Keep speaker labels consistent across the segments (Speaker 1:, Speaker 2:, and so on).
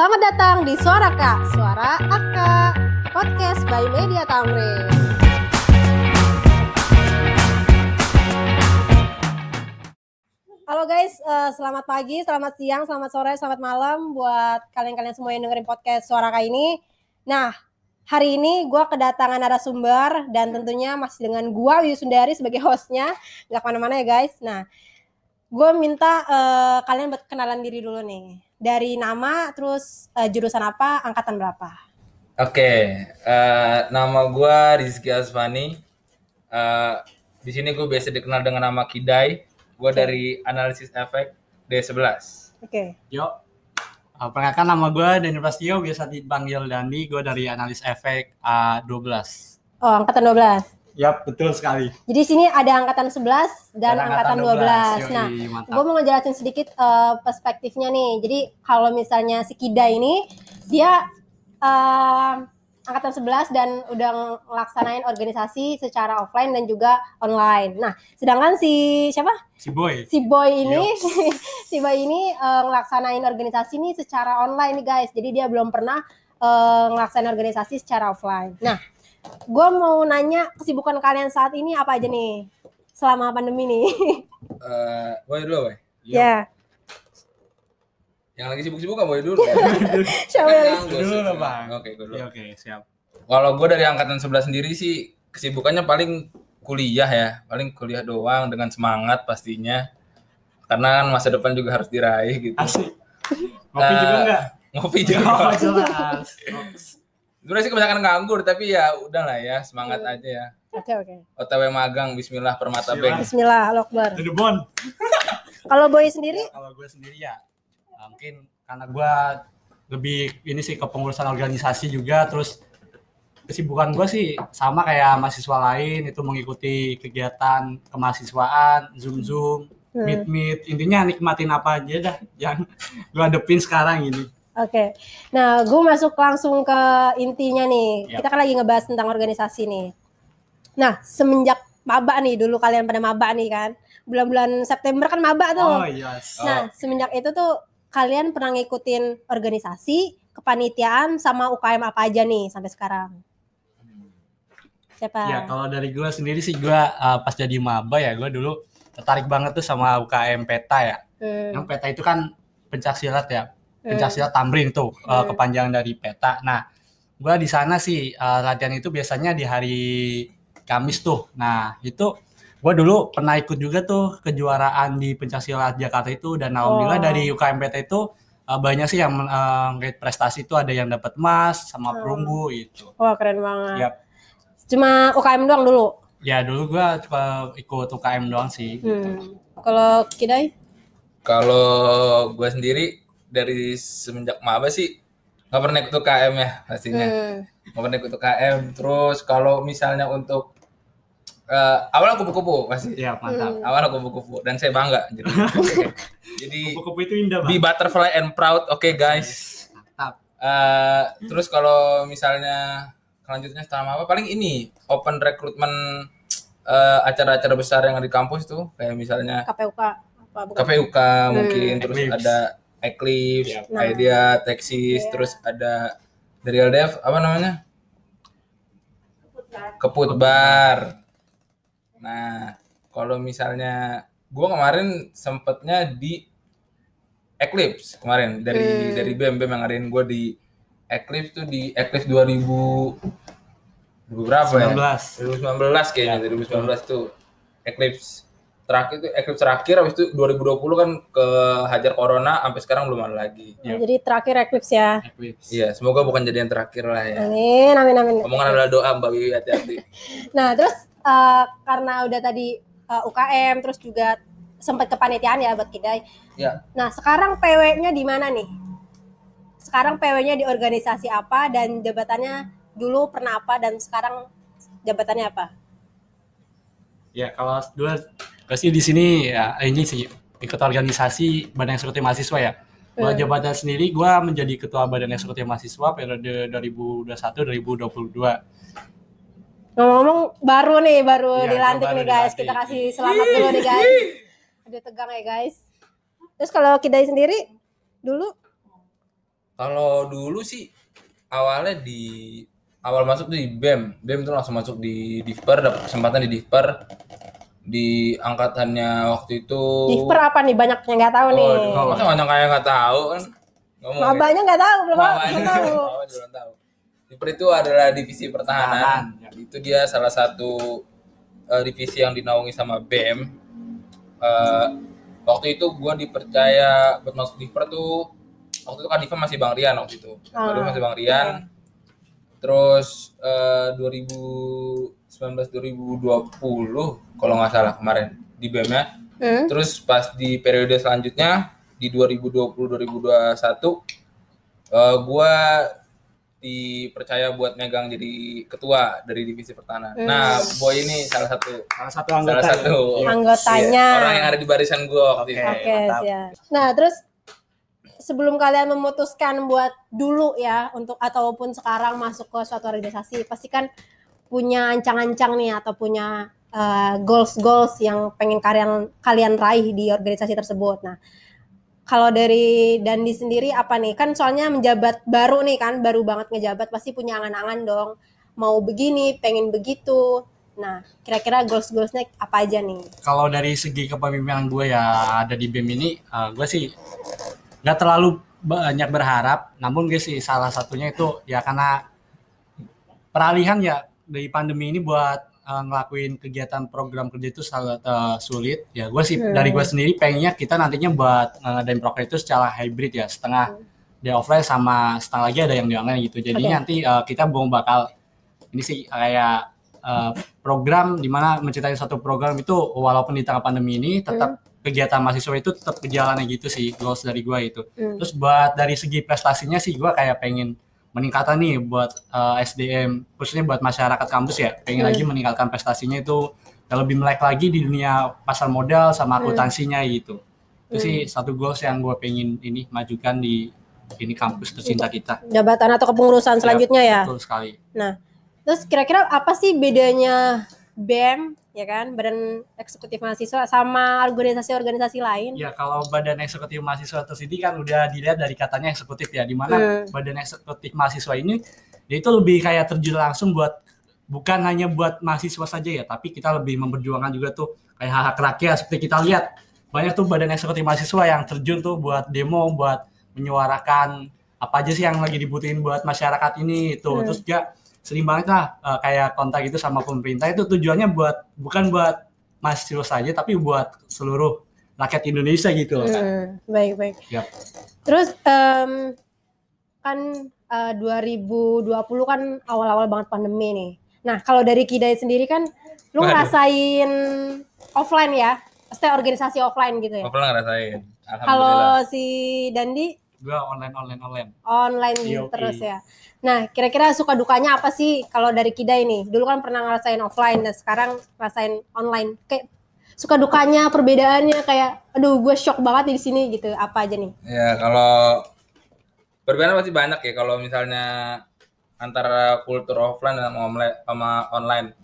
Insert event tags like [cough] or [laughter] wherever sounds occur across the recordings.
Speaker 1: Selamat datang di Suara Kak, Suara Aka, podcast by Media Tamrin. Halo guys, eh, selamat pagi, selamat siang, selamat sore, selamat malam buat kalian-kalian semua yang dengerin podcast Suara Kak ini. Nah, hari ini gue kedatangan narasumber dan tentunya masih dengan gue Wiyu Sundari sebagai hostnya, nggak ke mana-mana ya guys. Nah, gue minta eh, kalian buat kenalan diri dulu nih. Dari nama, terus eh, jurusan apa, angkatan berapa?
Speaker 2: Oke, eh, nama gua Rizky Asfani. Eh, di sini gue biasa dikenal dengan nama Kidai. Gue dari analisis efek D11.
Speaker 1: Oke.
Speaker 3: Yo, uh, perkenalkan nama gue Daniel Prastio, biasa dipanggil Dani. Gue dari analis efek A12.
Speaker 1: Oh, angkatan 12.
Speaker 3: Yap, betul sekali.
Speaker 1: Jadi sini ada angkatan 11 dan
Speaker 3: Ada
Speaker 1: angkatan 12.
Speaker 3: 12.
Speaker 1: Nah, gue mau ngejelasin sedikit eh, perspektifnya nih. Jadi kalau misalnya si Kida ini dia eh, angkatan 11 dan udah ngelaksanain organisasi secara offline dan juga online. Nah, sedangkan si siapa?
Speaker 3: si Boy.
Speaker 1: Si Boy ini [laughs] si Boy ini eh, ngelaksanain organisasi ini secara online nih guys. Jadi dia belum pernah eh, ngelaksanain organisasi secara offline. Nah, gue mau nanya kesibukan kalian saat ini apa aja nih selama pandemi nih?
Speaker 2: Eh, boy dulu,
Speaker 1: ya,
Speaker 2: Yang lagi sibuk-sibuk kan boy dulu. [laughs]
Speaker 1: siapa
Speaker 2: Kan
Speaker 1: yang
Speaker 3: Dulu lah, Bang.
Speaker 2: Oke, gue dulu.
Speaker 3: Oke, oke, siap.
Speaker 2: Kalau gue dari angkatan 11 sendiri sih kesibukannya paling kuliah ya, paling kuliah doang dengan semangat pastinya. Karena kan masa depan juga harus diraih gitu.
Speaker 3: Asik. Ngopi
Speaker 2: Eh,
Speaker 3: juga [laughs] enggak?
Speaker 2: Ngopi
Speaker 3: Oh,
Speaker 2: juga.
Speaker 3: jelas.
Speaker 2: Sebenarnya sih kebanyakan nganggur, tapi ya udahlah ya, semangat aja ya.
Speaker 1: Oke oke.
Speaker 2: OTW magang, Bismillah Permata. Bank.
Speaker 1: Bismillah,
Speaker 3: the bone.
Speaker 1: Kalau Boy sendiri?
Speaker 3: Kalau gue sendiri ya, uh, mungkin karena gue lebih ini sih kepengurusan organisasi juga, terus kesibukan gue sih sama kayak mahasiswa lain itu mengikuti kegiatan kemahasiswaan, zoom zoom,
Speaker 1: Hmm.
Speaker 3: meet meet, intinya nikmatin apa aja dah yang gue hadepin sekarang ini.
Speaker 1: Oke. Nah, gue masuk langsung ke intinya nih.
Speaker 3: Yap.
Speaker 1: Kita kan lagi ngebahas tentang organisasi nih. Nah, semenjak maba nih, dulu kalian pada maba nih kan. Bulan-bulan September kan maba tuh.
Speaker 3: Oh yes.
Speaker 1: Nah, semenjak itu tuh kalian pernah ngikutin organisasi, kepanitiaan, sama UKM apa aja nih sampai sekarang? Siapa?
Speaker 3: Ya kalau dari gue sendiri sih gue uh, pas jadi maba ya gue dulu tertarik banget tuh sama UKM Peta ya.
Speaker 1: Hmm.
Speaker 3: Yang Peta itu kan pencak silat ya.
Speaker 1: Hmm.
Speaker 3: Pencak silat Tamrin tuh uh, kepanjangan dari Peta. Nah, gue di sana sih uh, latihan itu biasanya di hari Kamis tuh. Nah, itu gue dulu pernah ikut juga tuh kejuaraan di pencak silat Jakarta itu dan alhamdulillah
Speaker 1: Oh.
Speaker 3: dari UKM Peta itu uh, banyak sih yang uh, prestasi itu ada yang dapat emas sama
Speaker 1: Oh.
Speaker 3: perunggu itu.
Speaker 1: Wah, keren banget.
Speaker 3: Yap.
Speaker 1: Cuma UKM doang dulu.
Speaker 3: Ya dulu gue cuma ikut UKM doang sih.
Speaker 1: Hmm. Kalau Kidai?
Speaker 2: Kalau gue sendiri dari semenjak maba sih nggak pernah ikut UKM ya pastinya.
Speaker 1: Hmm.
Speaker 2: Nggak pernah ikut UKM. Terus kalau misalnya untuk eh awal kupu-kupu pasti.
Speaker 3: Ya mantap.
Speaker 1: Hmm.
Speaker 2: Awal kupu-kupu dan saya bangga jadi. [laughs] jadi
Speaker 3: Kupu-kupu itu indah
Speaker 2: be
Speaker 3: banget.
Speaker 2: butterfly and proud, oke guys.
Speaker 3: Mantap.
Speaker 2: Eh, terus kalau misalnya selanjutnya setelah apa paling ini open recruitment eh, acara-acara besar yang ada di kampus tuh kayak misalnya
Speaker 1: KPUK apa bukan?
Speaker 2: KPUK mungkin terus
Speaker 3: Eclipse.
Speaker 2: ada Eclipse,
Speaker 3: Yap.
Speaker 1: Nah.
Speaker 2: Idea, Texas,
Speaker 1: Iya.
Speaker 2: terus ada dari LDF apa namanya? Keput Bar. Nah, kalau misalnya gua kemarin sempetnya di Eclipse kemarin dari
Speaker 1: Hmm.
Speaker 2: dari BEM BEM yang ngadain gua di Eclipse tuh di Eclipse 2000 2000 berapa ya?
Speaker 3: 19.
Speaker 2: 2019 kayaknya,
Speaker 3: Ya,
Speaker 2: 2019 tuh Eclipse terakhir tuh Eclipse terakhir habis itu 2020 kan ke hajar corona sampai sekarang belum ada lagi.
Speaker 3: Iya.
Speaker 1: Jadi terakhir Eclipse ya.
Speaker 3: Eclipse.
Speaker 2: Iya, semoga bukan jadi yang terakhir lah ya.
Speaker 1: Amin, amin, amin.
Speaker 2: Omongan adalah doa Mbak Wiwi hati-hati. [laughs]
Speaker 1: Nah, terus eh, karena udah tadi eh, UKM, terus juga sempat kepanitiaan ya buat Kidai.
Speaker 2: Ya,
Speaker 1: Nah, sekarang PW-nya di mana nih? Sekarang PW-nya di organisasi apa dan jabatannya dulu pernah apa dan sekarang jabatannya apa?
Speaker 3: Ya kalau dua pasti di sini ya ini sih ikut organisasi Badan Eksekutif Mahasiswa ya. Kalau
Speaker 1: Hmm.
Speaker 3: jabatan sendiri gua menjadi ketua Badan Eksekutif Mahasiswa periode 2021-2022.
Speaker 1: Ngomong-ngomong baru nih, baru
Speaker 3: Iya,
Speaker 1: dilantik
Speaker 3: baru
Speaker 1: nih guys.
Speaker 3: dilantik.
Speaker 1: Kita kasih selamat dulu nih guys. Aduh tegang ya guys. Terus kalau Kidai sendiri dulu
Speaker 2: Kalau dulu sih awalnya di awal masuk tuh di BEM. BEM tuh langsung masuk di Divper, dapat kesempatan di Divper. Di angkatannya waktu itu
Speaker 1: Divper apa nih banyak yang nggak tahu nih.
Speaker 2: Oh, masa banyak kayak nggak tahu kan? Ngomong ya.
Speaker 1: Mabanya nggak tahu belum
Speaker 2: Mabanya
Speaker 1: tahu.
Speaker 2: Mabanya belum tahu. Divper itu adalah divisi pertahanan.
Speaker 3: Ya.
Speaker 2: Itu dia salah satu eh, divisi yang dinaungi sama BEM. Eh, waktu itu gua dipercaya buat masuk Divper tuh waktu itu kan Diva masih Bang Rian waktu itu.
Speaker 1: Ah.
Speaker 2: Masih Bang Rian. Terus eh, 2019 2020 kalau nggak salah kemarin di BEM nya.
Speaker 1: Hmm.
Speaker 2: Terus pas di periode selanjutnya di 2020 2021 eh, gua dipercaya buat megang jadi ketua dari divisi pertahanan.
Speaker 1: Hmm.
Speaker 2: Nah, Boy ini salah satu
Speaker 3: Salah satu anggota.
Speaker 2: salah satu
Speaker 3: ya.
Speaker 1: Anggotanya.
Speaker 2: Iya, orang yang ada di barisan gua waktu
Speaker 3: Oke.
Speaker 2: itu.
Speaker 1: Oke, siap. Nah, terus sebelum kalian memutuskan buat dulu ya untuk ataupun sekarang masuk ke suatu organisasi, pasti kan punya ancang-ancang nih atau punya uh, goals-goals yang pengen kalian kalian raih di organisasi tersebut. Nah, kalau dari Dandi sendiri apa nih? Kan soalnya menjabat baru nih kan, baru banget ngejabat pasti punya angan-angan dong. Mau begini, pengen begitu. Nah, kira-kira goals-goalsnya apa aja nih?
Speaker 3: Kalau dari segi kepemimpinan gue ya ada di BEM ini, eh, gue sih nggak terlalu banyak berharap. Namun gue sih salah satunya itu ya karena peralihan ya dari pandemi ini buat eh, ngelakuin kegiatan program kerja itu sangat eh, sulit. Ya gue sih
Speaker 1: Hmm.
Speaker 3: dari gue sendiri pengennya kita nantinya buat eh, ngadain program itu secara hybrid ya, setengah di offline sama setengah lagi ada yang di online gitu. Jadi
Speaker 1: Oke.
Speaker 3: nanti eh, kita mau bakal ini sih kayak eh, program di mana menciptakan satu program itu walaupun di tengah pandemi ini tetap kegiatan mahasiswa itu tetap berjalan gitu sih goals dari gue itu.
Speaker 1: Hmm.
Speaker 3: Terus buat dari segi prestasinya sih gue kayak pengen meningkatkan nih buat eh, SDM khususnya buat masyarakat kampus ya pengen
Speaker 1: Hmm.
Speaker 3: lagi meningkatkan prestasinya itu yang lebih melek lagi di dunia pasar modal sama
Speaker 1: Hmm.
Speaker 3: akuntansinya gitu. Itu sih satu goals yang gue pengen ini majukan di ini kampus tercinta kita.
Speaker 1: Jabatan atau kepengurusan selanjutnya ya?
Speaker 3: Betul sekali.
Speaker 1: Nah, terus kira-kira apa sih bedanya BEM ya kan, Badan Eksekutif Mahasiswa sama organisasi-organisasi lain?
Speaker 3: Ya kalau badan eksekutif mahasiswa tersendiri kan udah dilihat dari katanya eksekutif ya, di mana
Speaker 1: Hmm.
Speaker 3: badan eksekutif mahasiswa ini dia itu lebih kayak terjun langsung buat bukan hanya buat mahasiswa saja ya, tapi kita lebih memperjuangkan juga tuh kayak hak hak rakyat seperti kita lihat banyak tuh badan eksekutif mahasiswa yang terjun tuh buat demo, buat menyuarakan apa aja sih yang lagi dibutuhin buat masyarakat ini itu.
Speaker 1: Hmm.
Speaker 3: Terus juga sering banget lah eh, kayak kontak itu sama pemerintah itu tujuannya buat bukan buat mahasiswa saja tapi buat seluruh rakyat Indonesia gitu loh. Kak.
Speaker 1: Hmm, baik baik.
Speaker 3: Yap.
Speaker 1: Terus em, kan eh, 2020 kan awal-awal banget pandemi nih. Nah kalau dari Kidai sendiri kan lu
Speaker 2: Waduh.
Speaker 1: ngerasain offline ya, maksudnya organisasi offline gitu ya.
Speaker 2: Ngobrol ngerasain.
Speaker 1: Kalau si Dandi
Speaker 3: Gua online online online.
Speaker 1: online terus ya. Nah, kira-kira suka dukanya apa sih kalau dari Kidai nih? Dulu kan pernah ngerasain offline dan sekarang ngerasain online. Kayak suka dukanya, perbedaannya kayak aduh gue shock banget di sini gitu. Apa aja nih?
Speaker 2: Ya kalau perbedaan pasti banyak ya kalau misalnya antara kultur offline dan sama online.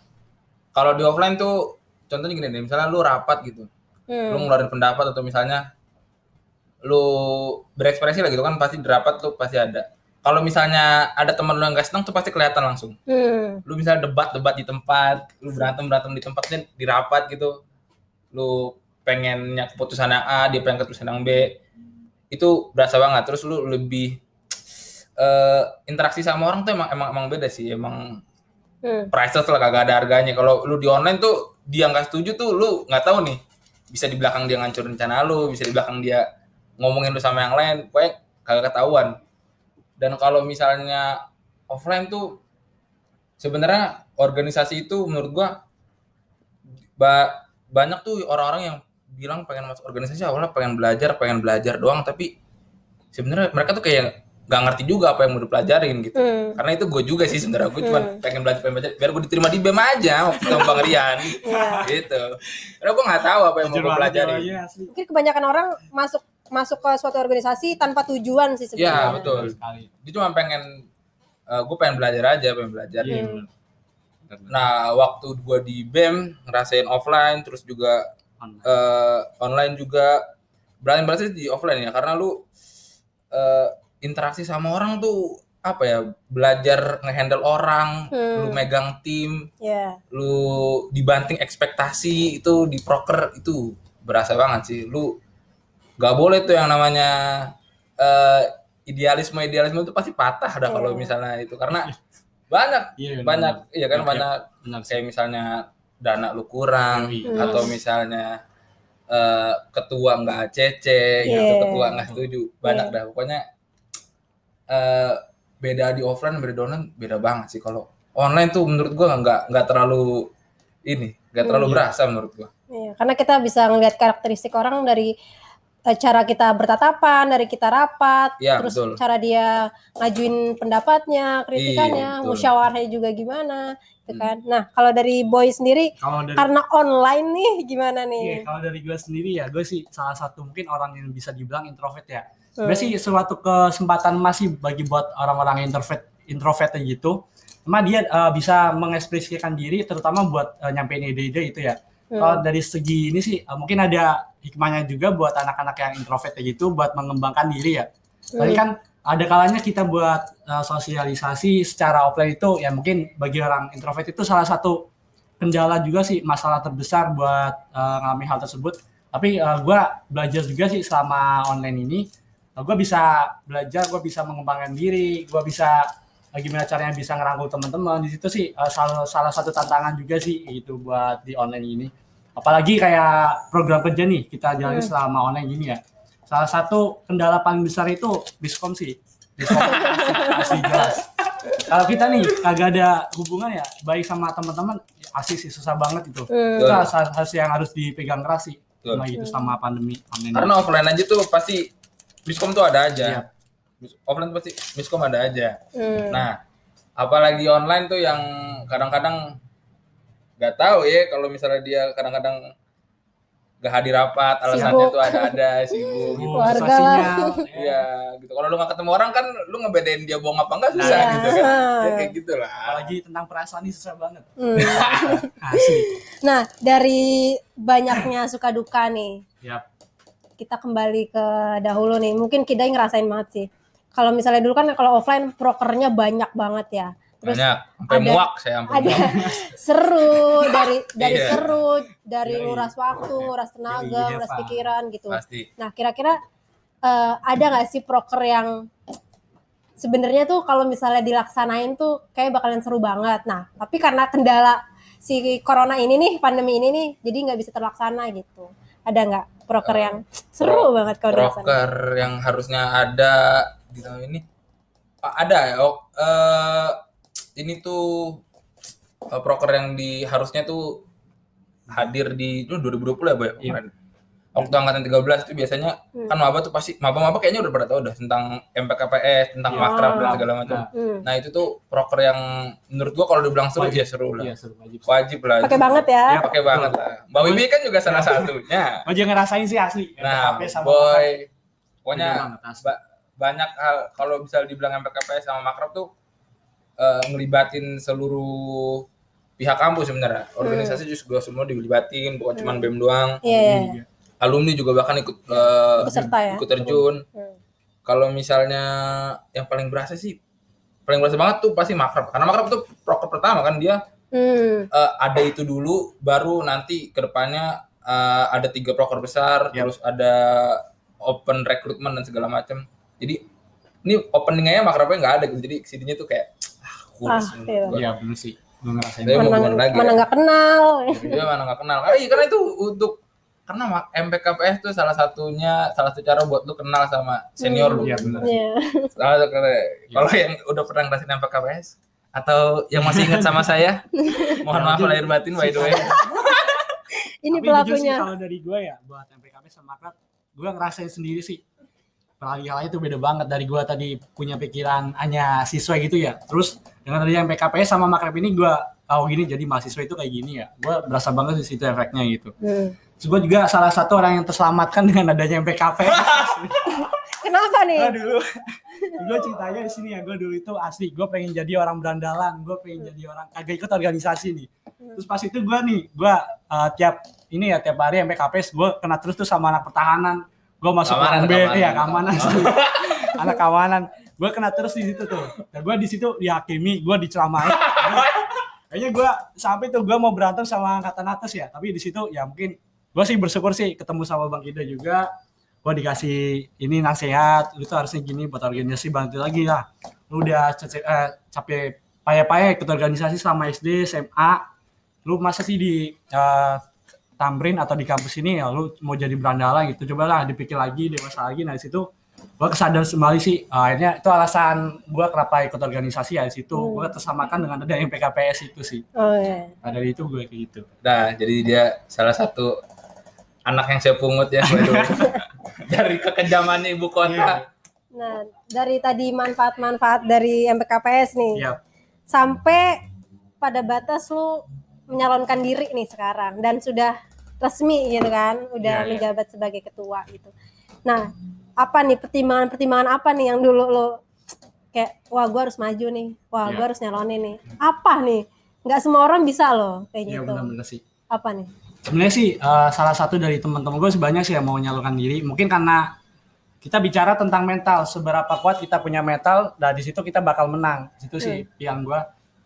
Speaker 2: Kalau di offline tuh contohnya gini deh, misalnya lu rapat gitu, lu
Speaker 1: Hmm.
Speaker 2: ngeluarin pendapat atau misalnya lu berekspresi lah gitu kan pasti di rapat tuh pasti ada. Kalau misalnya ada teman lu yang gak seneng tuh pasti kelihatan langsung.
Speaker 1: Hmm.
Speaker 2: Lu misalnya debat-debat di tempat, lu berantem-berantem di tempatnya di rapat gitu. Lu pengennya keputusan yang A, dia pengen keputusan yang B. Itu berasa banget. Terus lu lebih eh, interaksi sama orang tuh emang emang, emang beda sih. Emang
Speaker 1: Hmm.
Speaker 2: priceless lah kagak ada harganya. Kalau lu di online tuh dia nggak setuju tuh lu nggak tahu nih. Bisa di belakang dia ngancurin rencana lu, bisa di belakang dia ngomongin lu sama yang lain, pokoknya kagak ketahuan. Dan kalau misalnya offline tuh sebenarnya organisasi itu menurut gua ba- banyak tuh orang-orang yang bilang pengen masuk organisasi awalnya pengen belajar, pengen belajar doang, tapi sebenarnya mereka tuh kayak nggak ngerti juga apa yang mau dipelajarin gitu.
Speaker 1: Hmm.
Speaker 2: Karena itu gue juga sih sebenarnya gue cuma
Speaker 1: Hmm.
Speaker 2: pengen belajar, pengen belajar biar gue diterima di BEM aja waktu sama Bang Rian.
Speaker 1: Iya.
Speaker 2: gitu. Karena gue nggak tahu apa yang mau gue
Speaker 3: banget
Speaker 2: pelajari.
Speaker 3: ya, asli.
Speaker 1: Mungkin kebanyakan orang masuk masuk ke suatu organisasi tanpa tujuan sih
Speaker 2: Iya
Speaker 1: sebenarnya.
Speaker 2: betul.
Speaker 3: sekali.
Speaker 2: Dia cuma pengen gue pengen belajar aja, pengen belajar.
Speaker 3: Iya,
Speaker 1: Hmm.
Speaker 2: Nah waktu gue di BEM ngerasain offline terus juga
Speaker 3: Online.
Speaker 2: eh, online juga berani berarti di offline ya karena lu eh, interaksi sama orang tuh apa ya belajar ngehandle orang
Speaker 1: Hmm.
Speaker 2: lu megang tim
Speaker 1: ya
Speaker 2: lu dibanting ekspektasi itu di proker itu berasa banget sih lu gak boleh tuh yang namanya eh, idealisme idealisme itu pasti patah dah kalau
Speaker 1: Iya.
Speaker 2: misalnya itu karena banyak
Speaker 3: Iya, benar.
Speaker 2: banyak iya kan
Speaker 3: Iya,
Speaker 2: banyak
Speaker 3: sih.
Speaker 2: kayak misalnya dana lu kurang
Speaker 3: Iya.
Speaker 1: Hmm.
Speaker 2: atau misalnya eh, ketua nggak ACC gitu
Speaker 1: Iya.
Speaker 2: ketua nggak setuju banyak
Speaker 1: Iya.
Speaker 2: dah pokoknya eh, beda di offline beda di online beda banget sih kalau online tuh menurut gua nggak nggak terlalu ini nggak terlalu
Speaker 3: Hmm.
Speaker 2: berasa menurut gua
Speaker 1: Iya, karena kita bisa ngelihat karakteristik orang dari cara kita bertatapan, dari kita rapat,
Speaker 2: Iya,
Speaker 1: terus
Speaker 2: betul.
Speaker 1: cara dia ngajuin pendapatnya, kritikannya,
Speaker 2: Iya, betul.
Speaker 1: musyawarahnya juga gimana, gitu
Speaker 2: Hmm.
Speaker 1: kan. Nah, kalau dari boy sendiri
Speaker 3: Kalau dari
Speaker 1: karena online nih gimana
Speaker 3: Iya,
Speaker 1: nih?
Speaker 3: kalau dari gue sendiri ya, gue sih salah satu mungkin orang yang bisa dibilang introvert ya.
Speaker 1: Hmm.
Speaker 3: Sih suatu kesempatan masih bagi buat orang-orang yang introvert introvert gitu. Cuma dia eh, bisa mengekspresikan diri terutama buat eh, nyampein ide-ide itu ya.
Speaker 1: Hmm.
Speaker 3: Kalau dari segi ini sih eh, mungkin ada hikmahnya juga buat anak-anak yang introvert gitu buat mengembangkan diri ya. Tadi
Speaker 1: Hmm.
Speaker 3: kan ada kalanya kita buat uh, sosialisasi secara offline itu ya mungkin bagi orang introvert itu salah satu kendala juga sih masalah terbesar buat uh, ngalamin hal tersebut. Tapi uh, gue belajar juga sih selama online ini, uh, gue bisa belajar, gue bisa mengembangkan diri, gue bisa gimana caranya bisa ngerangkul teman-teman di situ sih uh, salah salah satu tantangan juga sih itu buat di online ini. Apalagi kayak program kerja nih kita jalani
Speaker 1: Hmm.
Speaker 3: selama online gini ya salah satu kendala paling besar itu miskom sih miskom [laughs] asli jelas kalau kita nih kagak ada hubungan ya baik sama teman-teman asli sih susah banget itu
Speaker 1: Hmm.
Speaker 3: itu hal hal yang harus dipegang keras sih
Speaker 2: Betul.
Speaker 3: sama gitu sama pandemi online
Speaker 2: karena offline aja tuh pasti miskom tuh ada aja
Speaker 3: Iya.
Speaker 2: Offline pasti miskom ada aja
Speaker 1: Hmm.
Speaker 2: nah apalagi online tuh yang kadang-kadang nggak tahu ya kalau misalnya dia kadang-kadang gak hadir rapat alasannya
Speaker 1: Sibuk.
Speaker 2: tuh ada-ada [laughs] sibuk gitu.
Speaker 1: Keluarga.
Speaker 3: sinyal.
Speaker 2: Iya, gitu. Kalau lu gak ketemu orang kan lu ngebedain dia bohong apa enggak susah
Speaker 1: Iya.
Speaker 2: gitu kan. [laughs] Ya, kayak gitu lah.
Speaker 3: apalagi tentang perasaan ini susah banget
Speaker 1: Hmm. [laughs]
Speaker 3: asli
Speaker 1: Nah, dari banyaknya suka duka nih,
Speaker 3: ya
Speaker 1: kita kembali ke dahulu nih. Mungkin kita ngerasain banget sih. Kalau misalnya dulu kan kalau offline prokernya banyak banget ya. Terus
Speaker 2: Banyak sampai
Speaker 1: ada-
Speaker 2: muak saya sampai
Speaker 1: ada
Speaker 2: muak. [laughs]
Speaker 1: seru dari dari
Speaker 2: Iya.
Speaker 1: seru, dari
Speaker 3: Iya, iya.
Speaker 1: nguras waktu, nguras tenaga,
Speaker 3: Iya,
Speaker 1: nguras pikiran gitu.
Speaker 2: Pasti.
Speaker 1: Nah, kira-kira eh, ada nggak sih proker yang sebenarnya tuh kalau misalnya dilaksanain tuh kayak bakalan seru banget. Nah, tapi karena kendala si corona ini nih, pandemi ini nih, jadi nggak bisa terlaksana gitu. Ada nggak proker yang seru
Speaker 2: pro-
Speaker 1: banget kalau?
Speaker 2: Proker yang harusnya ada di tahun ini ada ya. Oh, eh, ini tuh eh, proker yang di harusnya tuh hadir di itu 2020 ya, Boy.
Speaker 3: Iya.
Speaker 2: Kemarin. Waktu angkatan 13 itu biasanya
Speaker 1: Hmm.
Speaker 2: kan maba tuh pasti maba-maba kayaknya udah pada tahu dah tentang MPKPS, tentang
Speaker 3: Iya.
Speaker 2: makrab dan segala macam.
Speaker 3: Nah,
Speaker 1: Hmm.
Speaker 2: Nah, itu tuh proker yang menurut gua kalau dibilang seru
Speaker 3: Wajib.
Speaker 2: ya seru lah.
Speaker 3: iya seru wajib
Speaker 2: Wajib lah.
Speaker 1: Pakai banget ya.
Speaker 3: Iya.
Speaker 2: Pakai banget lah. Mbak Wibi kan juga salah satunya.
Speaker 3: Jangan ngerasain sih asli
Speaker 2: Nah, boy, pokoknya banyak hal kalau bisa dibilang MPKPS sama Makrab tuh eh, ngelibatin seluruh pihak kampus sebenarnya. Organisasi juga semua dilibatin, bukan cuma BEM doang.
Speaker 1: Iya, iya.
Speaker 3: Iya.
Speaker 2: Alumni juga bahkan ikut
Speaker 1: Peserta ya.
Speaker 2: ikut terjun.
Speaker 1: Hmm.
Speaker 2: Kalau misalnya yang paling berasa sih paling berasa banget tuh pasti Makrab. Karena Makrab tuh proker pertama kan dia
Speaker 1: Hmm.
Speaker 2: eh, ada itu dulu baru nanti ke depannya eh, ada tiga proker besar
Speaker 3: Yap.
Speaker 2: terus ada open recruitment dan segala macam jadi ini openingnya makrabnya nggak ada gitu jadi CD-nya tuh kayak ah, kurus
Speaker 1: Ah, iya.
Speaker 3: Iya bener sih. Gue ngerasain.
Speaker 1: Mana
Speaker 2: lagi
Speaker 1: mana
Speaker 2: ya?
Speaker 1: nggak kenal.
Speaker 2: dia mana nggak kenal iya, karena itu untuk karena MPKPS tuh salah satunya salah satu cara buat lu kenal sama senior lu
Speaker 3: Iya.
Speaker 1: Iya.
Speaker 2: Salah satu cara- kalau yang udah pernah ngerasain MPKPS atau yang masih ingat sama saya [laughs] mohon maaf lahir batin by the way
Speaker 1: Ini
Speaker 3: Tapi jujur sih
Speaker 1: pelakunya.
Speaker 3: kalau dari gue ya buat MPKP sama Makrab, gue ngerasain sendiri sih. Apalagi halnya itu beda banget dari gue tadi punya pikiran hanya siswa gitu ya. Terus dengan tadi yang PKP sama Makrab ini gue tahu gini jadi mahasiswa itu kayak gini ya. Gue berasa banget di situ efeknya gitu.
Speaker 1: Hmm.
Speaker 3: Terus gue juga salah satu orang yang terselamatkan dengan adanya MPKP. [laughs]
Speaker 1: Kenapa nih?
Speaker 3: dulu gue ceritanya di sini ya gue dulu itu asli gue pengen jadi orang berandalan gue pengen jadi orang kagak ikut organisasi nih terus pas itu gue nih gue uh, tiap ini ya tiap hari MPKPS gue kena terus tuh sama anak pertahanan gue masuk
Speaker 2: Keamanan,
Speaker 3: ruang B
Speaker 2: keamanan.
Speaker 3: iya keamanan sih. [laughs] Anak kawanan gue kena terus di situ tuh. Dan gue di situ dihakimi gue diceramain. [laughs] Kayaknya gue sampai tuh gue mau berantem sama angkatan atas ya. Tapi di situ ya mungkin gue sih bersyukur sih ketemu sama bang Ida juga. Gue dikasih ini nasihat lu tuh harusnya gini buat organisasi bantu lagi lah. Lu udah eh, capek payah-payah ikut organisasi selama SD SMA lu masa sih di eh, Tamrin atau di kampus ini ya lu mau jadi berandalan gitu cobalah dipikir lagi dewasa lagi nah di situ gua kesadar kembali sih akhirnya itu alasan gua kenapa ikut organisasi ya di situ
Speaker 1: Hmm.
Speaker 3: gua tersamakan dengan ada yang PKPS itu sih
Speaker 1: Oh iya.
Speaker 3: nah dari itu gue kayak gitu
Speaker 2: Nah, jadi dia salah satu anak yang saya pungut ya. waduh. [laughs] Dari kekejamannya ibu kota.
Speaker 1: Nah, dari tadi manfaat-manfaat dari MPKPS nih.
Speaker 3: Iya.
Speaker 1: Sampai pada batas lu menyalonkan diri nih sekarang dan sudah resmi gitu kan, udah
Speaker 3: Iya, iya.
Speaker 1: menjabat sebagai ketua gitu. Nah, apa nih pertimbangan-pertimbangan apa nih yang dulu lu kayak wah gua harus maju nih, wah
Speaker 3: Iya.
Speaker 1: gua harus nyalonin nih. Apa nih? Nggak semua orang bisa loh kayak
Speaker 3: Iya
Speaker 1: gitu.
Speaker 3: benar-benar sih
Speaker 1: Apa nih?
Speaker 3: sebenarnya sih eh, salah satu dari teman-teman gue sebanyak sih yang mau menyalurkan diri mungkin karena kita bicara tentang mental seberapa kuat kita punya mental dan di situ kita bakal menang itu sih yang gue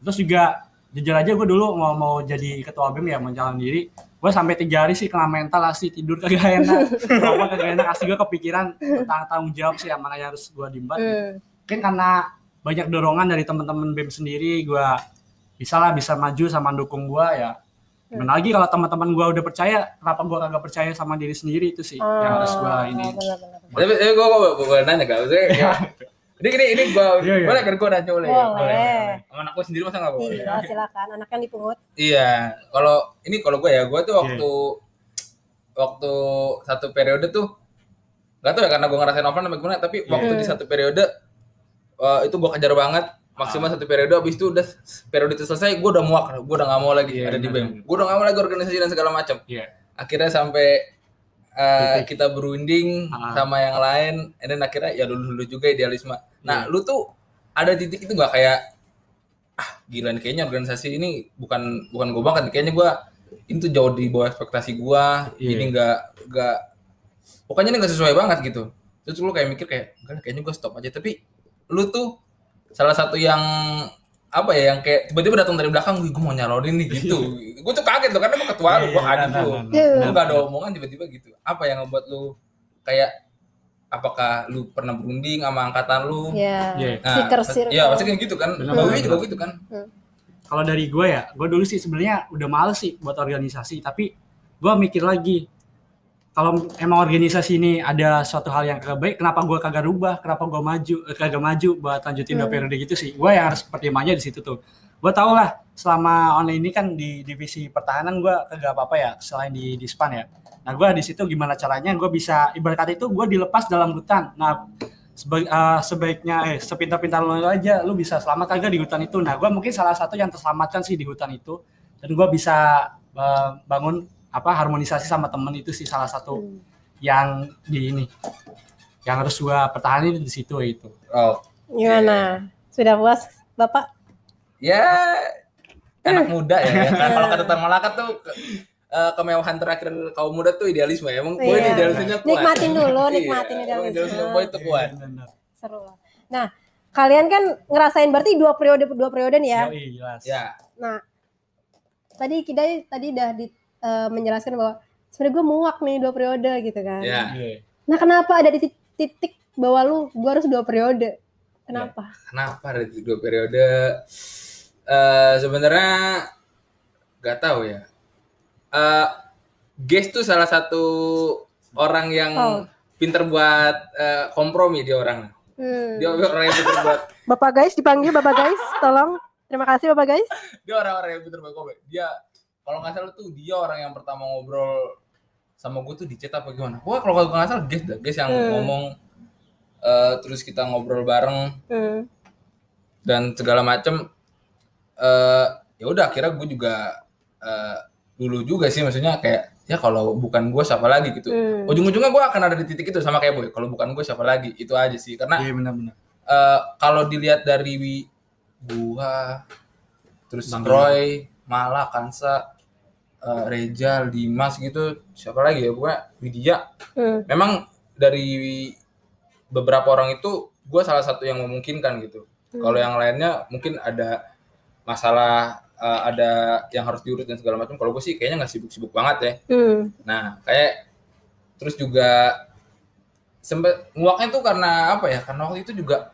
Speaker 3: terus juga jujur aja gue dulu mau mau jadi ketua bem ya menjalan diri. Gue sampai tiga hari sih kena mental asli tidur kagak enak. [laughs] Apa kagak enak asli gue kepikiran tentang tanggung jawab sih yang mana yang harus gue dimbat
Speaker 1: Hmm.
Speaker 3: mungkin karena banyak dorongan dari teman-teman BEM sendiri gue bisa lah bisa maju sama dukung gue ya. Gimana lagi kalau teman-teman gue udah percaya kenapa gue kagak percaya sama diri sendiri? Itu sih yang harus gue ini.
Speaker 1: Oh.
Speaker 2: Tapi, tapi gue gue gue nanya? Maksudnya kayak, [laughs] ini ini ini gue
Speaker 3: Iya, iya.
Speaker 2: boleh kan gue nanya boleh. ya?
Speaker 1: Boleh.
Speaker 2: Sama anak gue sendiri masa nggak boleh?
Speaker 1: Iya, silakan. Anak yang dipungut.
Speaker 2: Iya, kalau ini kalau gue ya, gue tuh
Speaker 3: Iya.
Speaker 2: waktu waktu satu periode tuh nggak tahu ya karena gue ngerasain offline apa gimana, tapi
Speaker 3: Iya.
Speaker 2: waktu di satu periode eh, itu gue kejar banget maksimal
Speaker 3: Ah.
Speaker 2: satu periode, habis itu udah periode itu selesai, gue udah muak, gue udah nggak mau lagi
Speaker 3: Iya,
Speaker 2: ada di BEM, gue udah nggak mau lagi organisasi dan segala macam.
Speaker 3: Iya.
Speaker 2: Akhirnya sampai eh,
Speaker 3: Titik.
Speaker 2: kita berunding
Speaker 3: Ah.
Speaker 2: sama yang lain, and then akhirnya ya dulu dulu juga idealisme. Nah,
Speaker 3: Iya.
Speaker 2: lu tuh ada titik itu gak kayak ah gila nih kayaknya organisasi ini bukan bukan gue banget kayaknya gue ini tuh jauh di bawah ekspektasi gue
Speaker 3: Iya.
Speaker 2: ini nggak nggak pokoknya ini nggak sesuai banget gitu. Terus lu kayak mikir kayak "Enggak lah, kayaknya gue stop aja. Tapi lu tuh salah satu yang apa ya yang kayak tiba-tiba datang dari belakang gue mau nyalonin nih gitu. Gue tuh kaget loh karena gue ketua lu gue
Speaker 3: Iya, benar,
Speaker 2: lu
Speaker 3: benar,
Speaker 1: Iya.
Speaker 2: lu
Speaker 3: benar,
Speaker 2: nggak ada omongan tiba-tiba gitu. Apa yang ngebuat lu kayak apakah lu pernah berunding sama angkatan lu
Speaker 1: Iya.
Speaker 3: Iya.
Speaker 1: Seeker circle.
Speaker 2: Iya, pasti kayak gitu kan.
Speaker 3: Benar,
Speaker 2: Bawi
Speaker 3: benar.
Speaker 2: juga gitu kan.
Speaker 3: kalau dari gue ya gue dulu sih sebenarnya udah males sih buat organisasi tapi gue mikir lagi kalau emang organisasi ini ada suatu hal yang kagak baik kenapa gue kagak rubah kenapa gue maju eh, kagak maju buat lanjutin dua
Speaker 1: Hmm.
Speaker 3: periode gitu sih gue yang harus pertimbangannya di situ tuh gue tau lah selama online ini kan di divisi pertahanan gue kagak apa apa ya selain di di span ya. Nah gue di situ gimana caranya gue bisa ibarat kata itu gue dilepas dalam hutan. Nah seba- eh, sebaiknya eh sepintar-pintar lu aja lu bisa selamat kagak di hutan itu. Nah gue mungkin salah satu yang terselamatkan sih di hutan itu. Dan gue bisa eh, bangun apa harmonisasi sama temen itu sih salah satu
Speaker 1: Hmm.
Speaker 3: yang di ini yang harus gue pertahanin di situ itu.
Speaker 2: Oh,
Speaker 1: Gimana? Sudah puas, Bapak?
Speaker 2: Ya anak muda ya. ya kan [laughs] kalau kata Tan Malaka tuh ke- eh, kemewahan terakhir kaum muda tuh idealisme. Emang gue ini
Speaker 1: Iya.
Speaker 2: idealismenya kuat.
Speaker 1: Nikmatin dulu, [laughs]
Speaker 2: Iya,
Speaker 1: nikmatin
Speaker 2: emang
Speaker 1: idealisme.
Speaker 2: idealisme gue itu kuat.
Speaker 1: Seru lah. Nah, kalian kan ngerasain berarti dua periode dua periode nih ya.
Speaker 3: Yoi, jelas.
Speaker 2: Ya,
Speaker 1: Nah, tadi kita tadi udah di, eh, menjelaskan bahwa sebenarnya gue muak nih dua periode gitu kan.
Speaker 2: ya.
Speaker 3: Iya.
Speaker 1: Nah, kenapa ada di tit- titik bahwa lu gue harus dua periode? Kenapa?
Speaker 2: Kenapa ada di dua periode? Eh sebenarnya nggak tahu ya. Eh Ges tuh salah satu orang yang
Speaker 1: Oh.
Speaker 2: pinter buat eh, kompromi dia orang.
Speaker 1: Hmm.
Speaker 2: Dia orang yang pinter buat [laughs]
Speaker 1: Bapak guys dipanggil Bapak guys, tolong. Terima kasih Bapak guys.
Speaker 2: dia orang-orang yang pinter buat kompromi. Dia kalau nggak salah tuh dia orang yang pertama ngobrol sama gue tuh di chat apa gimana? Wah kalau nggak salah dah, Ges yang
Speaker 1: Hmm.
Speaker 2: ngomong eh, terus kita ngobrol bareng
Speaker 1: Hmm.
Speaker 2: dan segala macem eh ya udah akhirnya gue juga eh, dulu juga sih maksudnya kayak ya kalau bukan gue siapa lagi gitu
Speaker 1: Hmm.
Speaker 2: ujung-ujungnya gue akan ada di titik itu sama kayak boy kalau bukan gue siapa lagi itu aja sih karena
Speaker 3: Iya benar-benar.
Speaker 2: eh, kalau dilihat dari gua terus
Speaker 3: Bang
Speaker 2: Roy Mala Kansa eh, Rejal Dimas gitu siapa lagi ya gue Widya
Speaker 1: Hmm.
Speaker 2: memang dari beberapa orang itu gue salah satu yang memungkinkan gitu
Speaker 1: Hmm.
Speaker 2: kalau yang lainnya mungkin ada masalah eh, ada yang harus diurut dan segala macam kalau gue sih kayaknya nggak sibuk-sibuk banget ya.
Speaker 1: Hmm.
Speaker 2: nah kayak terus juga sempet nguaknya tuh karena apa ya karena waktu itu juga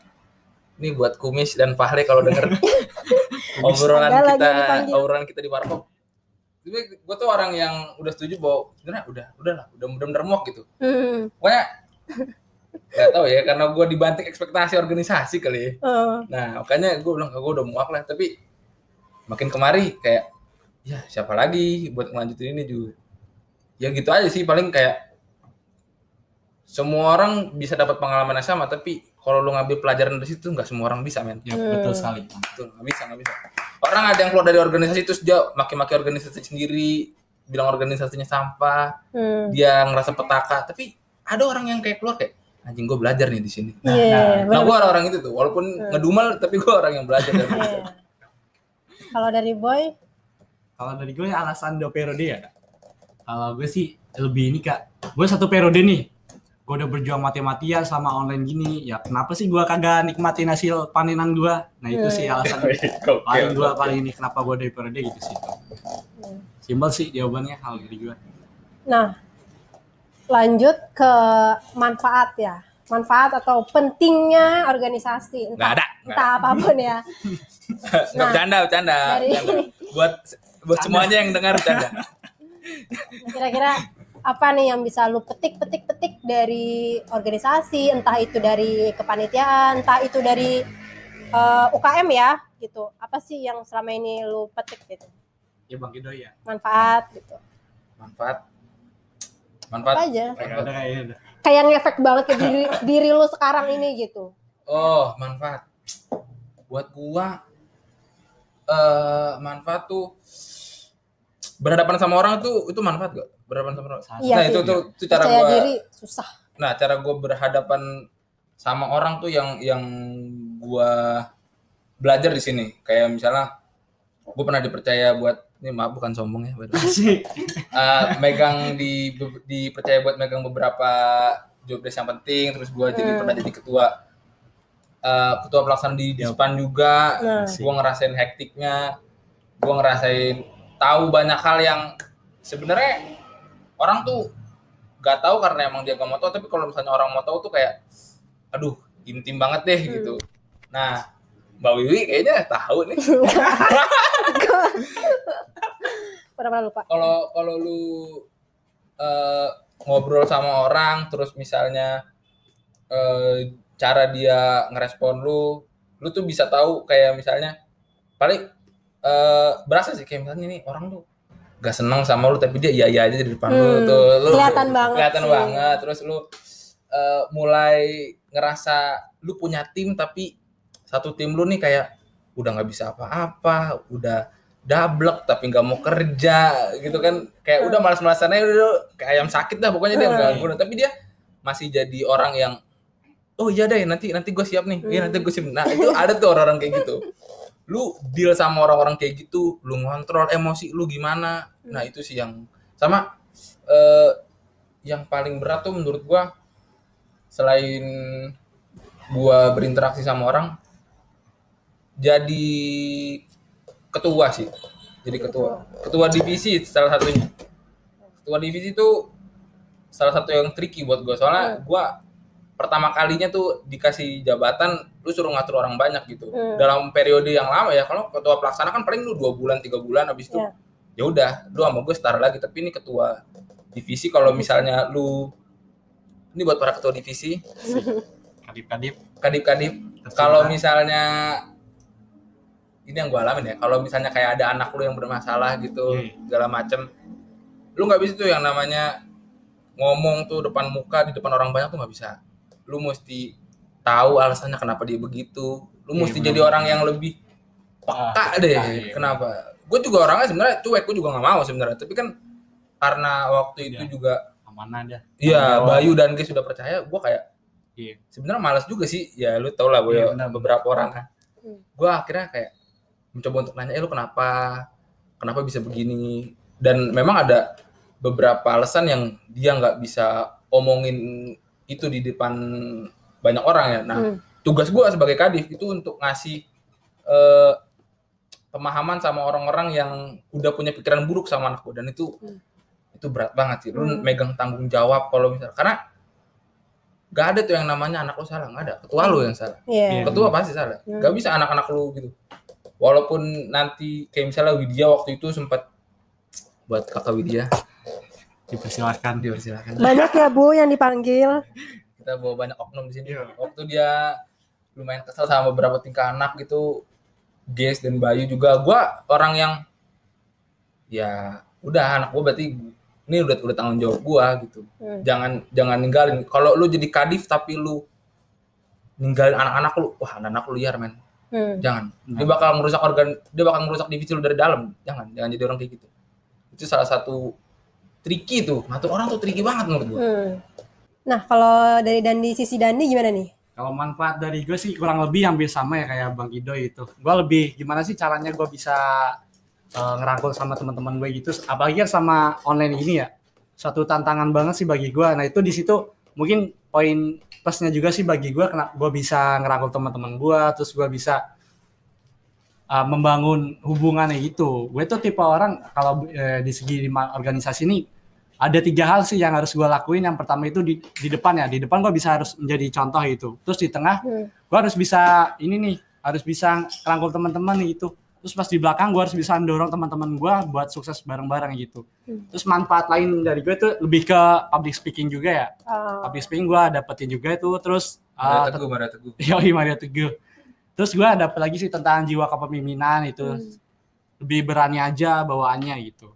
Speaker 2: ini buat kumis dan Fahri kalau denger. [laughs] [laughs] Obrolan
Speaker 1: lagi
Speaker 2: kita obrolan kita di warkop. Tapi gue tuh orang yang udah setuju bahwa sebenarnya udah udah lah udah bener-bener muak gitu.
Speaker 1: Hmm.
Speaker 2: pokoknya [laughs] nggak tahu ya karena gue dibanting ekspektasi organisasi kali ya.
Speaker 1: Oh.
Speaker 2: nah makanya gue bilang gue udah muak lah. Tapi makin kemari kayak ya siapa lagi buat ngelanjutin ini juga ya gitu aja sih paling kayak semua orang bisa dapat pengalaman yang sama tapi kalau lu ngambil pelajaran dari situ nggak semua orang bisa men
Speaker 3: Ya, betul
Speaker 1: Hmm.
Speaker 3: sekali.
Speaker 2: Betul, nggak bisa nggak bisa orang ada yang keluar dari organisasi terus dia maki-maki organisasi sendiri bilang organisasinya sampah
Speaker 1: Hmm.
Speaker 2: dia ngerasa petaka tapi ada orang yang kayak keluar kayak anjing gue belajar nih di sini
Speaker 1: Iya,
Speaker 3: nah,
Speaker 2: nah
Speaker 1: bener.
Speaker 2: gue orang-orang itu tuh walaupun ngedumel tapi gue orang yang belajar dari [laughs]
Speaker 1: Iya. Kalau dari boy,
Speaker 3: Kalau dari gue alasan dua periode ya. Kalau gue sih lebih ini kak. Gue satu periode nih. Gue udah berjuang mati-matian sama online gini. Ya kenapa sih gue kagak nikmatin hasil panenan gue? Nah itu sih alasan [laughs] paling gue paling ini kenapa gue dari periode gitu sih. Simpel sih jawabannya hal dari gue.
Speaker 1: nah lanjut ke manfaat ya, manfaat atau pentingnya organisasi,
Speaker 2: nggak
Speaker 1: entah,
Speaker 2: ada nggak
Speaker 1: entah apa pun ya. [laughs]
Speaker 2: nggak
Speaker 1: Nah,
Speaker 2: bercanda bercanda,
Speaker 1: dari-
Speaker 2: bercanda. buat buat semuanya yang dengar bercanda
Speaker 1: Kira-kira apa nih yang bisa lu petik petik petik dari organisasi, entah itu dari kepanitiaan, entah itu dari eh, UKM ya, gitu. Apa sih yang selama ini lu petik gitu?
Speaker 3: Ya Bang Kido ya.
Speaker 1: Manfaat gitu.
Speaker 2: manfaat
Speaker 1: Apa
Speaker 2: manfaat
Speaker 1: aja?
Speaker 3: Ada kayaknya udah.
Speaker 1: Kayak ngefek banget ke diri, [laughs] diri lu sekarang ini gitu.
Speaker 2: oh manfaat buat gua eh manfaat tuh berhadapan sama orang tuh itu manfaat gak berhadapan sama orang
Speaker 1: Iya
Speaker 2: nah
Speaker 1: sih.
Speaker 2: itu tuh itu cara
Speaker 1: Percaya
Speaker 2: gua
Speaker 1: diri susah.
Speaker 2: nah cara gue berhadapan sama orang tuh yang yang gua belajar di sini kayak misalnya gue pernah dipercaya buat ini maaf bukan sombong ya. Eh, megang di dipercaya buat megang beberapa job desk yang penting terus gue jadi
Speaker 1: Hmm.
Speaker 2: pernah jadi ketua eh, ketua pelaksana di Dispan juga
Speaker 1: Nah.
Speaker 2: gue ngerasain hektiknya gue ngerasain tahu banyak hal yang sebenarnya orang tuh gak tahu karena emang dia gak mau tahu tapi kalau misalnya orang mau tahu tuh kayak aduh intim banget deh
Speaker 1: Hmm.
Speaker 2: gitu nah Mbak Wiwi kayaknya tahu nih. [laughs]
Speaker 1: Pernah lupa.
Speaker 2: kalau kalau lu eh, ngobrol sama orang terus misalnya eh, cara dia ngerespon lu lu tuh bisa tahu kayak misalnya paling eh, berasa sih kayak misalnya ini orang tuh gak seneng sama lu tapi dia iya iya aja di depan lu
Speaker 1: Hmm,
Speaker 2: tuh lu
Speaker 1: kelihatan banget
Speaker 2: kelihatan banget. Terus lu eh, mulai ngerasa lu punya tim tapi satu tim lu nih kayak udah nggak bisa apa-apa udah dablek tapi nggak mau kerja gitu kan. Kayak udah malas-malasan aja udah kayak ayam sakit dah pokoknya dia nggak guna. Tapi dia masih jadi orang yang oh iya deh nanti nanti gue siap nih. Iya nanti gue siap. Nah itu ada tuh orang-orang kayak gitu. Lu deal sama orang-orang kayak gitu lu ngontrol emosi lu gimana? Nah itu sih yang sama eh, yang paling berat tuh menurut gua selain gua berinteraksi sama orang jadi ketua sih. Jadi ketua. Ketua divisi salah satunya. Ketua divisi itu salah satu yang tricky buat gua. Soalnya gua pertama kalinya tuh dikasih jabatan lu suruh ngatur orang banyak gitu.
Speaker 1: Hmm.
Speaker 2: dalam periode yang lama ya kalau ketua pelaksana kan paling lu dua bulan tiga bulan habis itu
Speaker 1: Iya.
Speaker 2: ya udah lu sama gue setara lagi. Tapi ini ketua divisi kalau misalnya lu ini buat para ketua divisi.
Speaker 3: Kadip-kadip.
Speaker 2: kadip-kadip. Kalau misalnya ini yang gue alamin ya kalau misalnya kayak ada anak lu yang bermasalah gitu
Speaker 3: Iya.
Speaker 2: segala macem lu nggak bisa tuh yang namanya ngomong tuh depan muka di depan orang banyak tuh nggak bisa lu mesti tahu alasannya kenapa dia begitu lu
Speaker 3: Iya,
Speaker 2: mesti
Speaker 3: benar.
Speaker 2: jadi orang yang lebih peka
Speaker 3: Ah,
Speaker 2: deh
Speaker 3: peka, iya.
Speaker 2: kenapa gue juga orangnya sebenarnya cuek gue juga nggak mau sebenarnya tapi kan karena waktu itu
Speaker 3: Iya.
Speaker 2: juga
Speaker 3: Amanah dah.
Speaker 2: Iya. Bayu dan Ges sudah percaya, gue kayak
Speaker 3: Iya.
Speaker 2: sebenarnya malas juga sih. Ya lu tau lah,
Speaker 3: Iya, benar.
Speaker 2: beberapa orang kan.
Speaker 1: Hmm.
Speaker 2: Gue akhirnya kayak mencoba untuk nanya, eh lu kenapa? Kenapa bisa begini? Dan memang ada beberapa alasan yang dia nggak bisa omongin itu di depan banyak orang ya. Nah,
Speaker 1: Hmm.
Speaker 2: tugas gue sebagai kadif itu untuk ngasih eh, pemahaman sama orang-orang yang udah punya pikiran buruk sama anak gue dan itu
Speaker 1: Hmm.
Speaker 2: itu berat banget sih lu
Speaker 1: Hmm.
Speaker 2: megang tanggung jawab kalau misalnya karena gak ada tuh yang namanya anak lu salah nggak ada ketua lu yang salah
Speaker 1: Iya.
Speaker 2: ketua pasti salah
Speaker 1: Hmm.
Speaker 2: gak bisa anak-anak lu gitu walaupun nanti kayak misalnya Widya waktu itu sempat buat kakak Widya.
Speaker 3: Dipersilahkan
Speaker 2: dipersilakan.
Speaker 1: Banyak ya Bu yang dipanggil.
Speaker 2: kita bawa banyak oknum di sini.
Speaker 3: Iya.
Speaker 2: waktu dia lumayan kesel sama beberapa tingkah anak gitu Ges dan Bayu juga. Gua orang yang ya udah anak gua berarti ini udah udah tanggung jawab gua gitu.
Speaker 1: Hmm.
Speaker 2: jangan jangan ninggalin. Kalau lu jadi kadif tapi lu ninggalin anak-anak lu wah anak-anak lu liar men
Speaker 1: Hmm.
Speaker 2: jangan dia
Speaker 3: Nah.
Speaker 2: bakal merusak organ dia bakal merusak divisi lu dari dalam jangan jangan jadi orang kayak gitu itu salah satu tricky tuh ngatur orang tuh tricky banget menurut gua
Speaker 1: Hmm. Nah, kalau dari Dandi sisi Dandi gimana nih?
Speaker 3: Kalau manfaat dari gue sih kurang lebih hampir sama ya kayak Bang Ido itu. Gue lebih gimana sih caranya gue bisa eh, ngerangkul sama teman-teman gue gitu. Apalagi sama online ini ya. Suatu tantangan banget sih bagi gue. Nah itu di situ mungkin poin plusnya juga sih bagi gue karena gue bisa ngerangkul teman-teman gue. Terus gue bisa eh, membangun hubungannya gitu. Gue tuh tipe orang kalau eh, di segi organisasi ini ada tiga hal sih yang harus gue lakuin. Yang pertama itu di, di depan ya, di depan gue bisa harus menjadi contoh itu. Terus di tengah
Speaker 1: Hmm.
Speaker 3: gue harus bisa ini nih, harus bisa rangkul teman-teman itu. Terus pas di belakang gue harus bisa mendorong teman-teman gue buat sukses bareng-bareng gitu.
Speaker 1: Hmm.
Speaker 3: Terus manfaat lain dari gue tuh lebih ke public speaking juga ya.
Speaker 1: Oh.
Speaker 3: Public speaking gue dapetin juga itu. Terus
Speaker 2: Mario
Speaker 3: uh,
Speaker 2: Teguh Mario Teguh [laughs]
Speaker 3: Yoi Mario Teguh. Terus gue dapet lagi sih tentang jiwa kepemimpinan itu
Speaker 1: Hmm.
Speaker 3: lebih berani aja bawaannya gitu.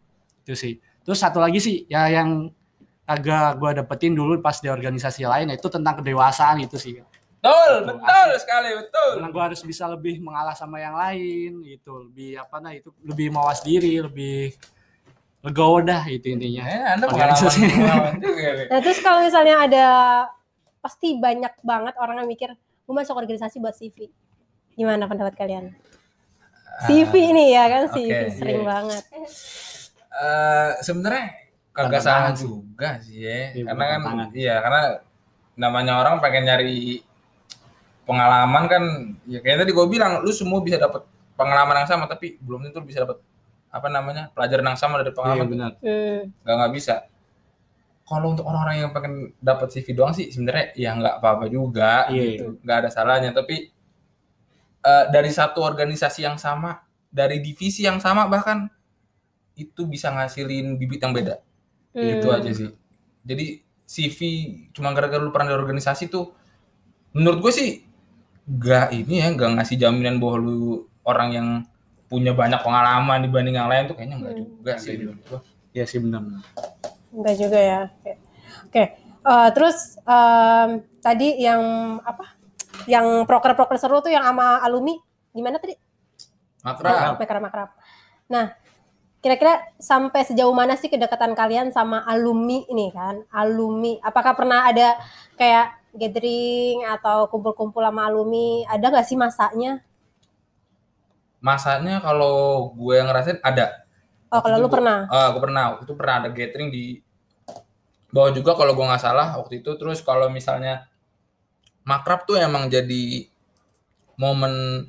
Speaker 3: Itu sih. Terus satu lagi sih ya yang agak gue dapetin dulu pas di organisasi lain itu tentang kedewasaan itu sih.
Speaker 2: Betul betul sekali betul
Speaker 3: Karena gue harus bisa lebih mengalah sama yang lain gitu, lebih apa nah itu lebih mawas diri, lebih legowo dah itu intinya.
Speaker 2: Eh, anda pengalaman, pengalaman juga nih.
Speaker 1: Nah, terus kalau misalnya ada pasti banyak banget orang yang mikir, gue masuk organisasi buat CV. Gimana pendapat kalian? CV ini ya kan CV
Speaker 2: oke,
Speaker 1: sering
Speaker 2: iya.
Speaker 1: banget.
Speaker 2: Eh, sebenarnya kagak salah
Speaker 3: sih.
Speaker 2: juga sih ya.
Speaker 3: Iya,
Speaker 2: karena kan iya karena namanya orang pengen nyari pengalaman kan ya kayak tadi gue bilang lu semua bisa dapat pengalaman yang sama tapi belum tentu bisa dapat apa namanya pelajaran yang sama dari
Speaker 3: Iya
Speaker 2: pengalaman
Speaker 3: benar.
Speaker 1: Hmm.
Speaker 2: nggak nggak bisa kalau untuk orang-orang yang pengen dapat CV doang sih sebenarnya ya nggak apa-apa juga
Speaker 3: Iya.
Speaker 2: gitu nggak ada salahnya tapi eh, dari satu organisasi yang sama dari divisi yang sama bahkan itu bisa ngasilin bibit yang beda
Speaker 1: Hmm.
Speaker 2: itu aja sih jadi CV cuma gara-gara lu pernah di organisasi tuh menurut gue sih nggak ini ya nggak ngasih jaminan bahwa lu orang yang punya banyak pengalaman dibanding yang lain tuh kayaknya nggak
Speaker 1: Hmm.
Speaker 2: juga sih menurut gua.
Speaker 3: Iya sih benar.
Speaker 1: Enggak juga ya. Oke. Oke. Eh, terus em, tadi yang apa? Yang proker-proker seru tuh yang sama alumni gimana tadi?
Speaker 2: Makrab.
Speaker 1: Makrab-makrab. Nah, kira-kira sampai sejauh mana sih kedekatan kalian sama alumni ini kan? Alumni. Apakah pernah ada kayak gathering atau kumpul-kumpul sama alumni? Ada nggak sih masanya?
Speaker 2: masanya kalau gue ngerasain ada
Speaker 1: Oh,
Speaker 2: Waktu
Speaker 1: kalau lu
Speaker 2: gua-
Speaker 1: pernah.
Speaker 2: Ah, gue pernah itu pernah ada gathering di bawah juga kalau gue nggak salah waktu itu terus kalau misalnya makrab tuh emang jadi momen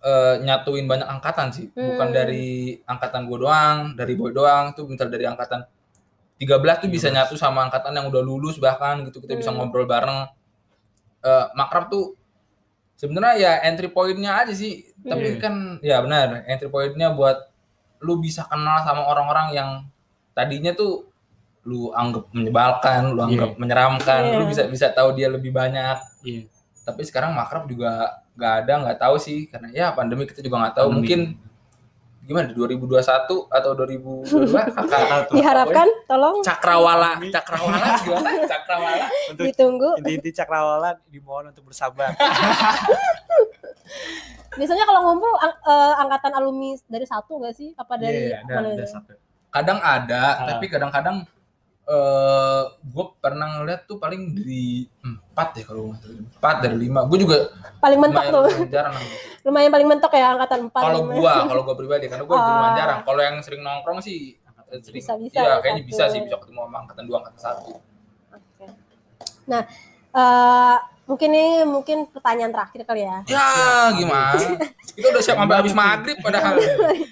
Speaker 2: eh, nyatuin banyak angkatan sih bukan
Speaker 1: Hmm.
Speaker 2: dari angkatan gue doang dari boy doang tuh misal dari angkatan 13 tuh bisa
Speaker 3: 13.
Speaker 2: nyatu sama angkatan yang udah lulus bahkan gitu kita bisa
Speaker 1: Hmm.
Speaker 2: ngobrol bareng Eh, makrab tuh sebenarnya ya entry pointnya aja sih tapi
Speaker 3: Iya.
Speaker 2: kan ya benar entry pointnya buat lu bisa kenal sama orang-orang yang tadinya tuh lu anggap menyebalkan, lu anggap menyeramkan,
Speaker 1: Iya.
Speaker 2: lu bisa bisa tahu dia lebih banyak.
Speaker 3: Iya.
Speaker 2: Tapi sekarang makrab juga nggak ada, nggak tahu sih karena ya pandemi kita juga nggak tahu.
Speaker 3: Pandemi.
Speaker 2: Mungkin gimana 2021 atau 2022 [laughs] kakak
Speaker 1: Diharapkan tolong
Speaker 2: cakrawala cakrawala gimana [laughs] cakrawala
Speaker 3: Untuk
Speaker 1: ditunggu.
Speaker 3: inti-inti cakrawala dimohon untuk bersabar. [laughs]
Speaker 1: Biasanya kalau ngumpul ang- eh, angkatan alumni dari satu nggak sih? Apa dari
Speaker 3: Iya, ada, ada satu.
Speaker 2: kadang ada
Speaker 3: Ah.
Speaker 2: tapi kadang-kadang eh gue pernah ngeliat tuh paling di empat ya kalau empat dari lima gue juga
Speaker 1: Paling mentok
Speaker 2: lumayan,
Speaker 1: tuh.
Speaker 2: lumayan jarang.
Speaker 1: Lumayan paling mentok ya angkatan 4
Speaker 2: kalau gua kalau gua pribadi karena gua
Speaker 1: Ah.
Speaker 2: lumayan jarang kalau yang sering nongkrong sih sering
Speaker 1: Bisa-bisa
Speaker 2: iya
Speaker 1: ya,
Speaker 2: kayaknya
Speaker 1: satu.
Speaker 2: bisa sih bisa ketemu sama angkatan dua angkatan satu
Speaker 1: Oke. Nah, eh, Mungkin ini mungkin pertanyaan terakhir kali ya.
Speaker 2: Ya gimana? Kita udah siap sampai habis maghrib padahal.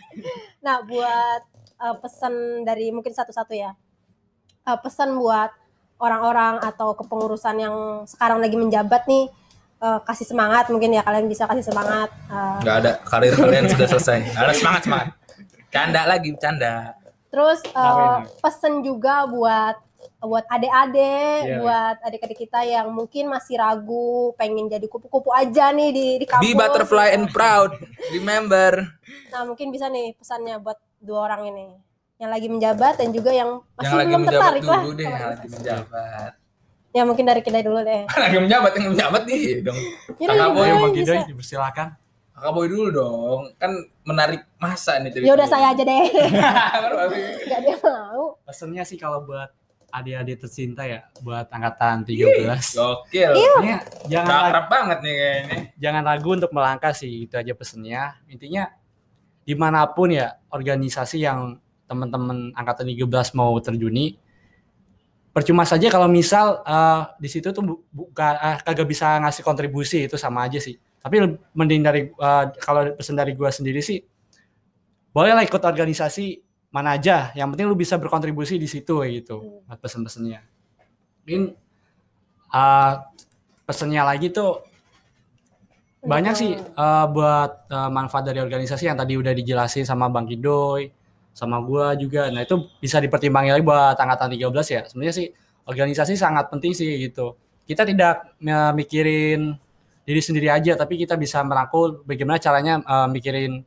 Speaker 2: [laughs]
Speaker 1: Nah, buat eh, pesan dari mungkin satu-satu ya. Eh, pesan buat orang-orang atau kepengurusan yang sekarang lagi menjabat nih eh, kasih semangat mungkin ya kalian bisa kasih semangat. Eh,
Speaker 2: Gak ada karir kalian sudah selesai. [laughs] Ada semangat semangat. Canda lagi canda.
Speaker 1: terus eh,
Speaker 3: Kenapa
Speaker 1: pesan juga buat buat adik-adik,
Speaker 3: Iya,
Speaker 1: buat adik-adik kita yang mungkin masih ragu, pengen jadi kupu-kupu aja nih di di kampus.
Speaker 2: Be butterfly and proud. [laughs] Remember.
Speaker 1: Nah, mungkin bisa nih pesannya buat dua orang ini. Yang lagi menjabat dan juga yang masih
Speaker 2: Yang lagi
Speaker 1: belum
Speaker 2: menjabat
Speaker 1: tertarik lah.
Speaker 2: dulu deh, yang lagi menjabat.
Speaker 1: Ya mungkin dari kita dulu deh. [laughs]
Speaker 2: lagi menjabat yang menjabat nih dong. Kakak Boy,
Speaker 3: Ayo Bang
Speaker 1: bisa?
Speaker 3: Gidoy dipersilakan.
Speaker 2: Kakak boy dulu dong. Kan menarik masa nih
Speaker 1: Ya udah saya aja deh. [laughs] Gak dia mau.
Speaker 3: Pesennya sih kalau buat adik-adik tercinta ya, buat angkatan 13.
Speaker 2: Gokil.
Speaker 3: Intinya jangan
Speaker 2: akrab banget nih kayaknya.
Speaker 3: jangan ragu untuk melangkah sih, itu aja pesennya. Intinya di mana pun ya organisasi yang teman-teman angkatan 13 mau terjuni, percuma saja kalau misal eh, di situ tuh bu- buka eh, kagak bisa ngasih kontribusi itu sama aja sih. Tapi mending dari eh, kalau pesan dari gua sendiri sih, bolehlah ikut organisasi mana aja. Yang penting lu bisa berkontribusi di situ kayak gitu. buat Pesan-pesannya. Mungkin eh, pesannya lagi tuh banyak sih eh, buat eh, manfaat dari organisasi yang tadi udah dijelasin sama Bang Kidoy, sama gua juga. Nah, itu bisa dipertimbangkan lagi buat angkatan 13 ya. Sebenarnya sih organisasi sangat penting sih gitu. Kita tidak mikirin diri sendiri aja, tapi kita bisa merangkul bagaimana caranya eh, mikirin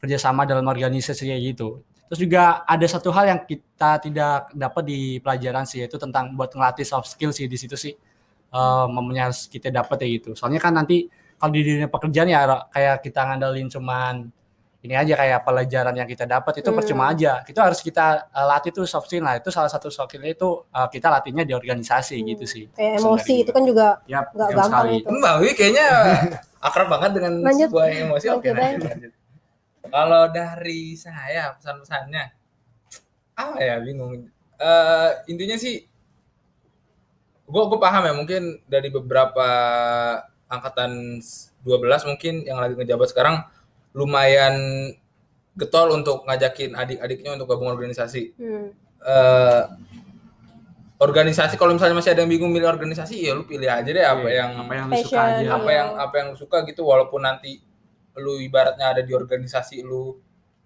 Speaker 3: kerjasama dalam organisasi kayak gitu. Terus juga ada satu hal yang kita tidak dapat di pelajaran sih, yaitu tentang buat ngelatih soft skill sih di situ sih. Momennya harus kita dapat ya gitu. Soalnya kan nanti kalau di dunia pekerjaan ya kayak kita ngandelin cuman ini aja kayak pelajaran yang kita dapat itu
Speaker 1: Hmm.
Speaker 3: percuma aja. Itu harus kita eh, latih tuh soft skill. Nah, itu salah satu soft skill itu eh, kita latihnya di organisasi
Speaker 1: Hmm.
Speaker 3: gitu sih.
Speaker 1: Kayak emosi itu
Speaker 3: gua.
Speaker 1: kan juga nggak
Speaker 3: betul
Speaker 1: gampang
Speaker 3: sekali.
Speaker 1: itu.
Speaker 2: Mbak Wi kayaknya [laughs] akrab banget dengan
Speaker 1: Lanjut.
Speaker 2: sebuah emosi. Oke,
Speaker 1: Lanjut,
Speaker 2: lanjut, lanjut. Kalau dari saya pesan-pesannya apa ya bingung. Eh intinya sih gue gue paham ya mungkin dari beberapa angkatan 12 mungkin yang lagi ngejabat sekarang lumayan getol untuk ngajakin adik-adiknya untuk gabung organisasi.
Speaker 1: Hmm.
Speaker 2: eh organisasi kalau misalnya masih ada yang bingung milih organisasi ya lu pilih aja deh apa yang
Speaker 3: apa yang lu suka aja.
Speaker 2: apa yang apa yang lu suka gitu walaupun nanti lu ibaratnya ada di organisasi lu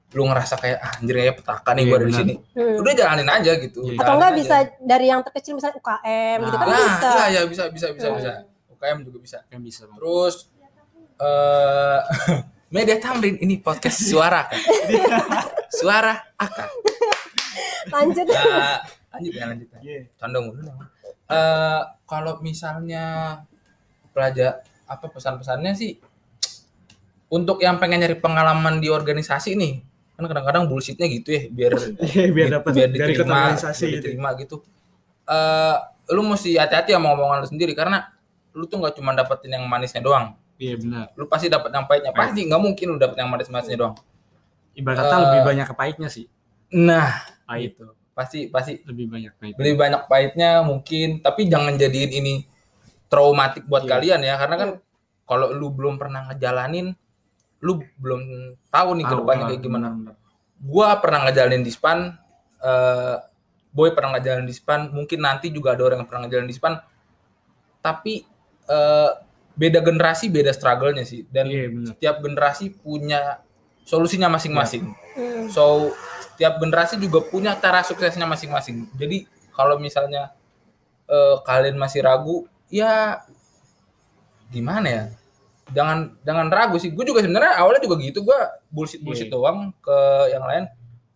Speaker 2: lu ngerasa kayak ah, anjir ya petaka nih gua ada di sini
Speaker 1: Hmm.
Speaker 2: udah jalanin aja gitu
Speaker 3: Iya.
Speaker 1: Atau enggak
Speaker 2: aja.
Speaker 1: bisa dari yang terkecil misalnya UKM gitu kan
Speaker 3: Nah,
Speaker 2: nah
Speaker 1: bisa.
Speaker 2: iya ya bisa bisa bisa
Speaker 1: Hmm.
Speaker 2: bisa UKM juga bisa
Speaker 3: Yang bisa.
Speaker 2: Terus eh [laughs] media tamrin ini podcast suara kan suara akan
Speaker 1: Lanjut.
Speaker 2: nah, lanjut ya lanjut ya.
Speaker 3: Iya.
Speaker 2: condong dulu dong. Eh kalau misalnya pelajar apa pesan-pesannya sih untuk yang pengen nyari pengalaman di organisasi nih kan kadang-kadang bullshitnya gitu ya biar [laughs]
Speaker 3: Iya, biar dapat
Speaker 2: biar diterima
Speaker 3: organisasi
Speaker 2: biar
Speaker 3: gitu.
Speaker 2: diterima gitu eh lu mesti hati-hati sama omongan lu sendiri karena lu tuh nggak cuma dapetin yang manisnya doang
Speaker 3: Iya benar.
Speaker 2: lu pasti dapet yang pahitnya. Pasti nggak mungkin lu dapet yang manis-manisnya doang.
Speaker 3: Ibarat kata
Speaker 2: Eh,
Speaker 3: lebih banyak ke pahitnya sih.
Speaker 2: nah
Speaker 3: Pahit.
Speaker 2: itu pasti pasti.
Speaker 3: Lebih banyak pahit.
Speaker 2: lebih banyak pahitnya mungkin. Tapi jangan jadiin ini traumatik buat
Speaker 3: Iya.
Speaker 2: kalian ya. Karena kan kalau lu belum pernah ngejalanin lu belum tahu nih ke
Speaker 3: depannya
Speaker 2: kayak gimana. Gua pernah ngejalanin di span eh boy pernah ngejalanin di span. Mungkin nanti juga ada orang yang pernah ngejalanin di span. Tapi eh beda generasi beda struggle-nya sih dan
Speaker 3: Iya benar.
Speaker 2: setiap generasi punya solusinya masing-masing
Speaker 1: Hmm.
Speaker 2: So setiap generasi juga punya cara suksesnya masing-masing. Jadi kalau misalnya eh, kalian masih ragu, ya gimana ya? Jangan jangan ragu sih. Gue juga sebenarnya awalnya juga gitu. Gue bullshit bullshit
Speaker 3: Iya.
Speaker 2: doang ke yang lain.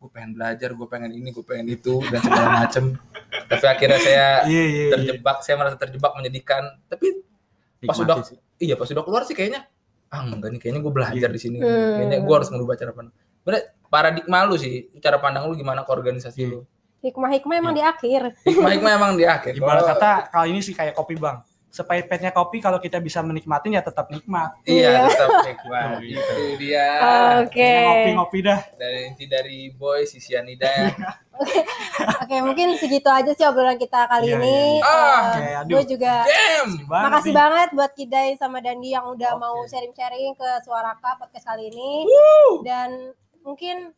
Speaker 2: Gue pengen belajar, gue pengen ini, gue pengen itu dan segala macem. Tapi akhirnya saya
Speaker 3: Iya iya. iya.
Speaker 2: terjebak, saya merasa terjebak menyedihkan. Tapi pas
Speaker 3: Nikmati
Speaker 2: udah
Speaker 3: sih.
Speaker 2: iya pas udah keluar sih kayaknya ah enggak nih kayaknya gue belajar
Speaker 3: Iya.
Speaker 2: di sini
Speaker 1: Hmm.
Speaker 2: kayaknya gue harus merubah cara pandang Bener, paradigma lu sih cara pandang lu gimana ke organisasi
Speaker 3: Iya.
Speaker 2: lu
Speaker 1: Hikmah-hikmah emang di akhir.
Speaker 2: hikmah hikmah emang di akhir
Speaker 3: Ibarat
Speaker 2: Kalau-
Speaker 3: kata kali ini sih kayak kopi bang. Sepahit-pahitnya kopi kalau kita bisa menikmatin ya tetap nikmat.
Speaker 1: Iya.
Speaker 2: Iya, tetap nikmat. [laughs]
Speaker 3: Oh, gitu.
Speaker 2: Itu dia.
Speaker 1: Oke.
Speaker 3: Ya, Ngopi-ngopi dah.
Speaker 2: Dari inti dari boy si Sianida ya. [laughs]
Speaker 1: Oke, mungkin segitu aja sih obrolan kita kali
Speaker 3: Iya,
Speaker 1: ini.
Speaker 2: iya. Ah,
Speaker 3: oke, aduh.
Speaker 1: gue juga
Speaker 2: Damn.
Speaker 1: Makasih
Speaker 3: nih.
Speaker 1: banget buat Kidai sama Dandi yang udah
Speaker 3: Oke.
Speaker 1: mau sharing-sharing ke Suaraka podcast kali ini. Dan mungkin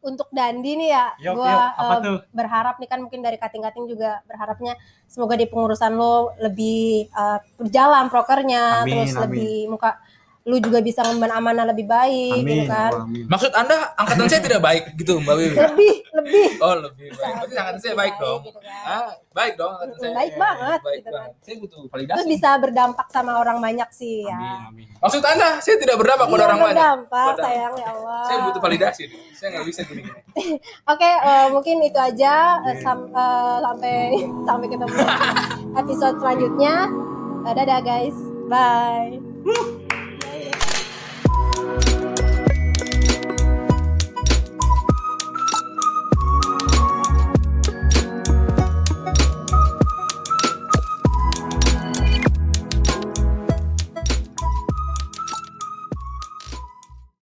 Speaker 1: untuk Dandi nih ya,
Speaker 3: Yuk,
Speaker 1: gue
Speaker 3: yuk. Apa tuh?
Speaker 1: berharap nih kan mungkin dari kating-kating juga berharapnya semoga di pengurusan lo lebih eh, berjalan prokernya,
Speaker 3: Amin,
Speaker 1: terus
Speaker 3: amin.
Speaker 1: lebih muka lu juga bisa ngemban amanah lebih baik gitu
Speaker 3: Amin.
Speaker 1: kan.
Speaker 3: oh, amin.
Speaker 2: Maksud Anda angkatan saya tidak baik gitu, Mbak Wiwi?
Speaker 1: Lebih, lebih.
Speaker 2: Oh, lebih baik. Berarti angkatan saya baik dong.
Speaker 1: gitu kan.
Speaker 2: Ah, baik dong angkatan saya.
Speaker 1: Baik banget
Speaker 2: Baik
Speaker 1: gitu kan.
Speaker 2: banget. Saya butuh
Speaker 1: Terus
Speaker 2: validasi.
Speaker 1: bisa berdampak sama orang banyak sih ya.
Speaker 3: Amin, amin.
Speaker 2: Maksud Anda saya tidak berdampak pada
Speaker 1: Iya,
Speaker 2: orang banyak?
Speaker 1: berdampak
Speaker 2: Berdampak.
Speaker 1: sayang ya Allah.
Speaker 2: Saya butuh validasi. Saya nggak bisa gini. [laughs]
Speaker 1: Oke, eh, mungkin itu aja eh, sam- eh, sampai [laughs] sampai ketemu episode selanjutnya. Dadah guys, bye. you